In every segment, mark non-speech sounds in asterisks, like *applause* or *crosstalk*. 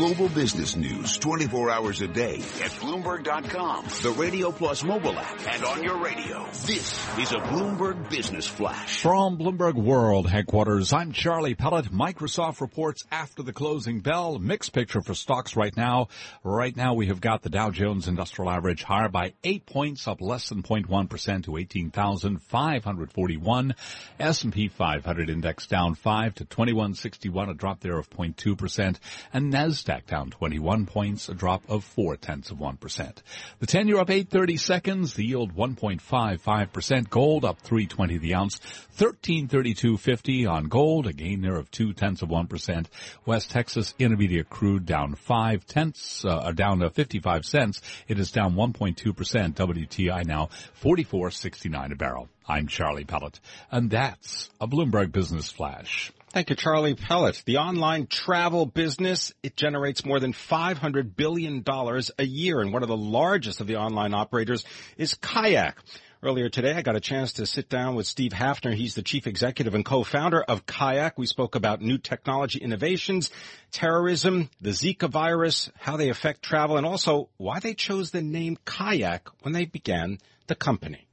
Global business news 24 hours a day at Bloomberg.com, the Radio Plus mobile app, and on your radio. This is a Bloomberg Business Flash. From Bloomberg World headquarters, I'm Charlie Pellett. Microsoft reports after the closing bell. Mixed picture for stocks right now. Right now we have got the Dow Jones Industrial Average higher by eight points, up less than 0.1% to 18,541. S&P 500 index down 5 to 2161, a drop there of 0.2%. And NASDAQ NASDAQ down 21 points, a drop of four tenths of 1%. The 10 year up 830 seconds, the yield 1.55%, gold up 320 the ounce, 1332.50 on gold, a gain there of two tenths of 1%. West Texas intermediate crude down five tenths, uh, down to 55 cents. It is down 1.2%. WTI now 44.69 a barrel. I'm Charlie Pellett, and that's a Bloomberg Business Flash. Thank you, Charlie Pellett. The online travel business, it generates more than $500 billion a year, and one of the largest of the online operators is Kayak. Earlier today, I got a chance to sit down with Steve Hafner. He's the chief executive and co-founder of Kayak. We spoke about new technology innovations, terrorism, the Zika virus, how they affect travel, and also why they chose the name Kayak when they began the company.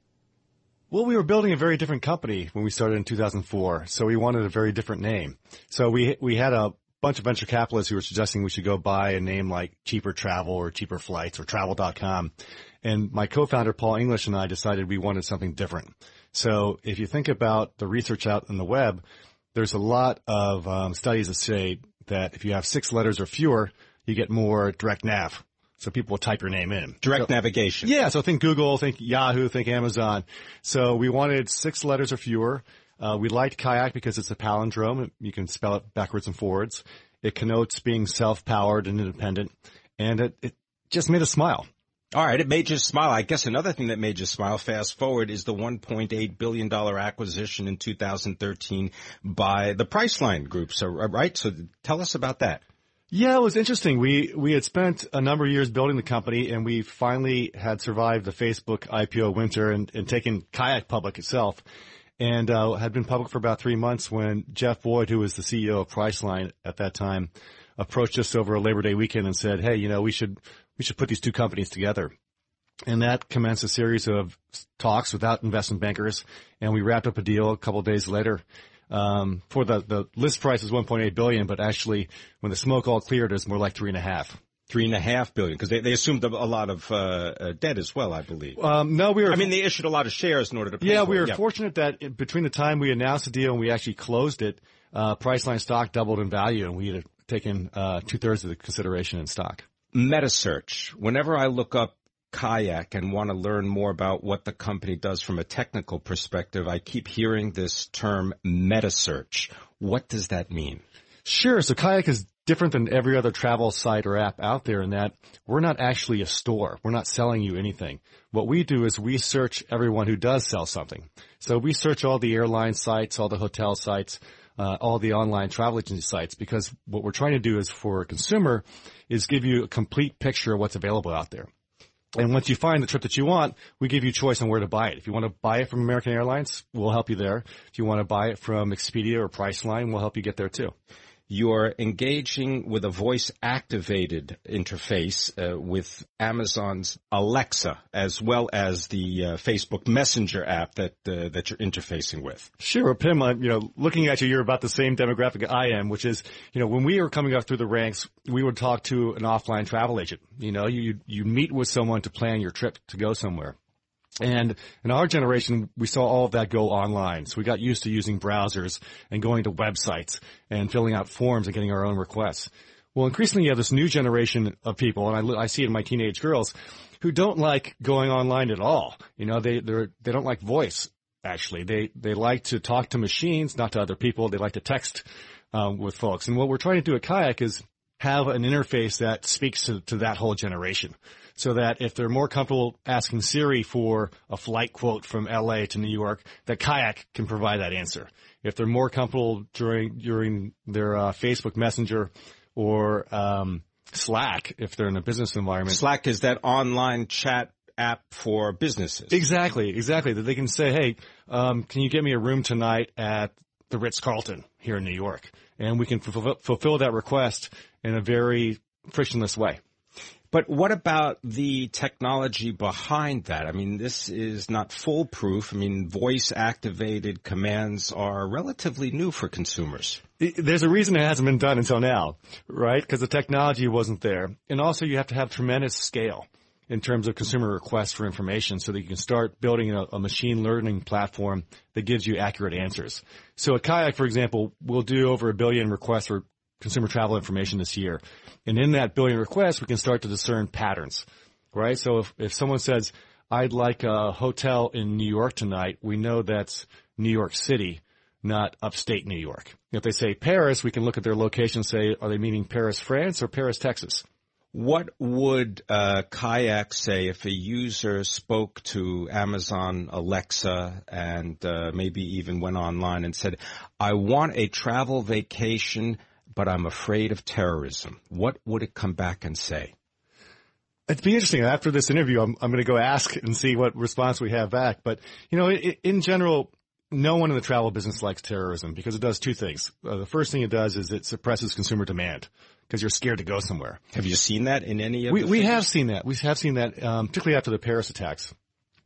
Well, we were building a very different company when we started in 2004, so we wanted a very different name. So we we had a bunch of venture capitalists who were suggesting we should go buy a name like Cheaper Travel or Cheaper Flights or Travel.com. And my co-founder Paul English and I decided we wanted something different. So if you think about the research out in the web, there's a lot of um, studies that say that if you have six letters or fewer, you get more direct nav so people will type your name in. Direct so, navigation. Yeah. So think Google, think Yahoo, think Amazon. So we wanted six letters or fewer. Uh, we liked kayak because it's a palindrome. You can spell it backwards and forwards. It connotes being self-powered and independent. And it, it just made us smile. All right, it made you smile. I guess another thing that made you smile, fast forward, is the $1.8 billion acquisition in 2013 by the Priceline Group. So, right? So tell us about that. Yeah, it was interesting. We we had spent a number of years building the company, and we finally had survived the Facebook IPO winter and, and taken Kayak public itself, and uh, had been public for about three months when Jeff Boyd, who was the CEO of Priceline at that time, approached us over a Labor Day weekend and said, "Hey, you know, we should we should put these two companies together." And that commenced a series of talks without investment bankers, and we wrapped up a deal a couple days later um, for the, the list price is 1.8 billion, but actually when the smoke all cleared, it's more like three and a half. Three and a half billion, because they, they assumed a lot of uh, uh, debt as well, I believe. Um, no, we were. I mean, they issued a lot of shares in order to. yeah, we were yeah. fortunate that between the time we announced the deal and we actually closed it, uh, Priceline stock doubled in value, and we had taken uh, two thirds of the consideration in stock. MetaSearch. Whenever I look up kayak and want to learn more about what the company does from a technical perspective, I keep hearing this term meta search. What does that mean? Sure. So kayak is different than every other travel site or app out there in that we're not actually a store. We're not selling you anything. What we do is we search everyone who does sell something. So we search all the airline sites, all the hotel sites, uh, all the online travel agency sites because what we're trying to do is for a consumer is give you a complete picture of what's available out there. And once you find the trip that you want, we give you choice on where to buy it. If you want to buy it from American Airlines, we'll help you there. If you want to buy it from Expedia or Priceline, we'll help you get there too you're engaging with a voice activated interface uh, with Amazon's Alexa as well as the uh, Facebook Messenger app that uh, that you're interfacing with. Sure, Pimm. I'm, you know, looking at you, you're about the same demographic I am, which is, you know, when we were coming up through the ranks, we would talk to an offline travel agent. You know, you you meet with someone to plan your trip to go somewhere. And in our generation, we saw all of that go online. So we got used to using browsers and going to websites and filling out forms and getting our own requests. Well, increasingly you have this new generation of people, and I, I see it in my teenage girls, who don't like going online at all. You know, they, they're, they don't like voice, actually. They, they like to talk to machines, not to other people. They like to text um, with folks. And what we're trying to do at Kayak is have an interface that speaks to, to that whole generation. So that if they're more comfortable asking Siri for a flight quote from LA to New York, that Kayak can provide that answer. If they're more comfortable during, during their uh, Facebook Messenger or, um, Slack, if they're in a business environment. Slack is that online chat app for businesses. Exactly, exactly. That they can say, hey, um, can you get me a room tonight at the Ritz Carlton here in New York? And we can fulfill, fulfill that request in a very frictionless way. But what about the technology behind that? I mean, this is not foolproof. I mean, voice activated commands are relatively new for consumers. There's a reason it hasn't been done until now, right? Because the technology wasn't there. And also you have to have tremendous scale in terms of consumer requests for information so that you can start building a, a, machine learning platform that gives you accurate answers. So at Kayak, for example, we'll do over a billion requests for consumer travel information this year. And in that billion requests, we can start to discern patterns, right? So if, if someone says, I'd like a hotel in New York tonight, we know that's New York City, not upstate New York. If they say Paris, we can look at their location and say, are they meaning Paris, France or Paris, Texas? What would uh, Kayak say if a user spoke to Amazon Alexa and uh, maybe even went online and said, I want a travel vacation, but I'm afraid of terrorism? What would it come back and say? It'd be interesting. After this interview, I'm, I'm going to go ask and see what response we have back. But, you know, in general, no one in the travel business likes terrorism because it does two things. Uh, the first thing it does is it suppresses consumer demand because you're scared to go somewhere. Have you seen that in any of we, we have seen that. We have seen that, um, particularly after the Paris attacks.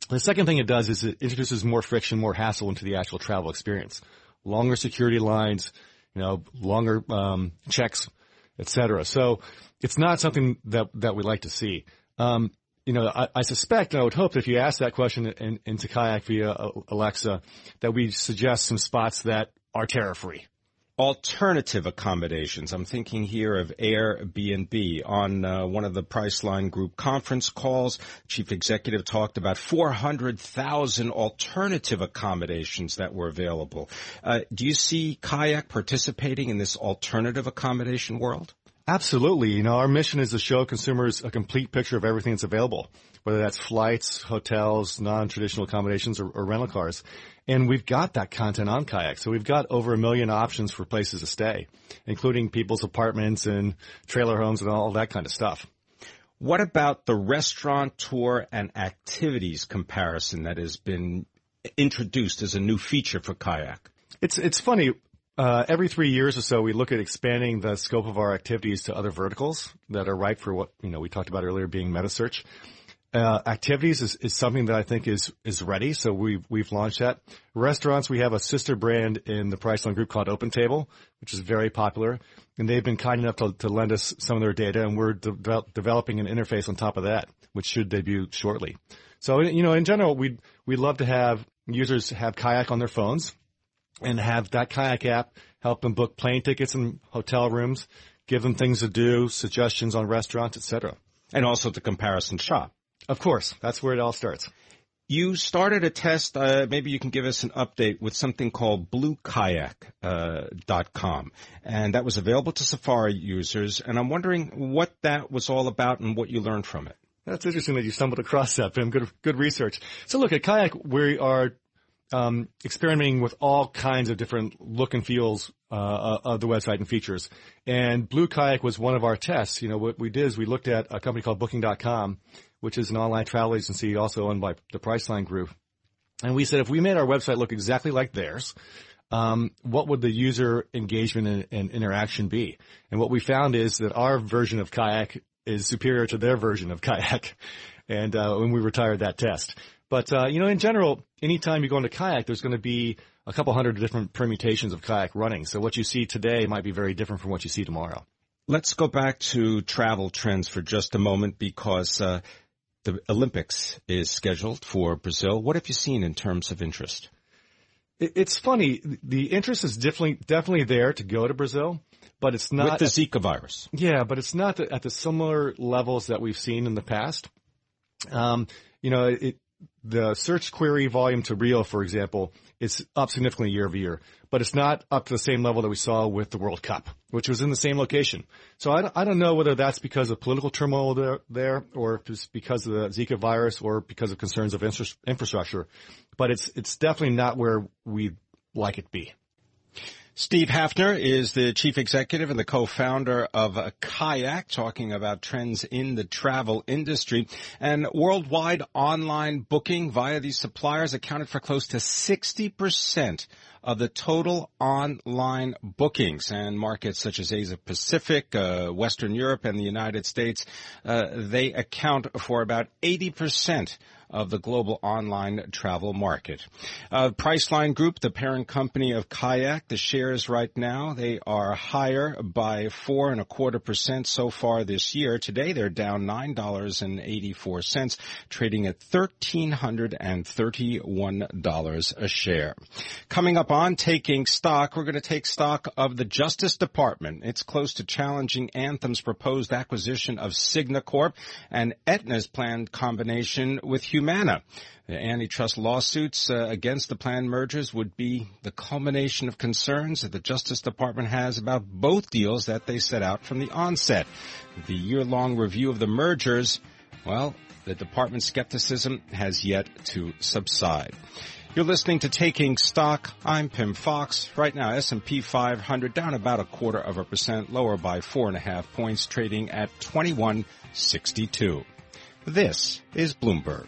The second thing it does is it introduces more friction, more hassle into the actual travel experience. Longer security lines, you know, longer um, checks, etc. So it's not something that that we like to see. Um, you know, I, I, suspect and I would hope that if you ask that question in, into Kayak via Alexa, that we suggest some spots that are terror free alternative accommodations. I'm thinking here of Airbnb. On uh, one of the Priceline Group conference calls, chief executive talked about 400,000 alternative accommodations that were available. Uh, do you see Kayak participating in this alternative accommodation world? Absolutely. You know, our mission is to show consumers a complete picture of everything that's available, whether that's flights, hotels, non-traditional accommodations, or, or rental cars. And we've got that content on Kayak. So we've got over a million options for places to stay, including people's apartments and trailer homes and all that kind of stuff. What about the restaurant tour and activities comparison that has been introduced as a new feature for Kayak? It's, it's funny. Uh, every three years or so, we look at expanding the scope of our activities to other verticals that are ripe for what, you know, we talked about earlier being meta search uh, activities is, is something that I think is is ready. So we've we've launched that. Restaurants, we have a sister brand in the Priceline Group called OpenTable, which is very popular, and they've been kind enough to, to lend us some of their data, and we're de- developing an interface on top of that, which should debut shortly. So you know, in general, we we'd love to have users have Kayak on their phones, and have that Kayak app help them book plane tickets and hotel rooms, give them things to do, suggestions on restaurants, etc. And also the comparison shop. Of course, that's where it all starts. You started a test. Uh, maybe you can give us an update with something called BlueKayak.com, uh, and that was available to Safari users. And I'm wondering what that was all about and what you learned from it. That's interesting that you stumbled across that, Pimm. Good, good research. So look at Kayak. We are um, experimenting with all kinds of different look and feels uh, of the website and features. And Blue Kayak was one of our tests. You know, what we did is we looked at a company called Booking.com which is an online travel agency also owned by the Priceline Group. And we said if we made our website look exactly like theirs, um, what would the user engagement and, and, interaction be? And what we found is that our version of Kayak is superior to their version of Kayak. *laughs* And uh, when we retired that test. But uh, you know, in general, anytime you go into Kayak, there's going to be a couple hundred different permutations of Kayak running. So what you see today might be very different from what you see tomorrow. Let's go back to travel trends for just a moment because uh, the Olympics is scheduled for Brazil. What have you seen in terms of interest? It's funny. The interest is definitely definitely there to go to Brazil, but it's not with the Zika virus. Yeah, but it's not at the similar levels that we've seen in the past. Um, you know, it, the search query volume to Rio, for example, is up significantly year over year, but it's not up to the same level that we saw with the World Cup, which was in the same location. So I, I don't know whether that's because of political turmoil there, there, or if it's because of the Zika virus or because of concerns of infrastructure, but it's, it's definitely not where we'd like it to be. Steve Hafner is the chief executive and the co-founder of Kayak, talking about trends in the travel industry. And worldwide online booking via these suppliers accounted for close to 60% of the total online bookings and markets such as Asia Pacific, uh, Western Europe, and the United States, uh, they account for about 80% of the global online travel market. Uh, Priceline Group, the parent company of Kayak, the shares right now, they are higher by four and a quarter percent so far this year. Today they're down $9.84, trading at $1,331 a share. Coming up on Taking Stock, we're going to take stock of the Justice Department. It's close to challenging Anthem's proposed acquisition of Cigna Corp and Aetna's planned combination with Humana Humana. The antitrust lawsuits uh, against the planned mergers would be the culmination of concerns that the Justice Department has about both deals that they set out from the onset. The year-long review of the mergers, well, the department's skepticism has yet to subside. You're listening to Taking Stock. I'm Pimm Fox. Right now, S&P 500 down about a quarter of a percent, lower by four and a half points, trading at 2162. This is Bloomberg.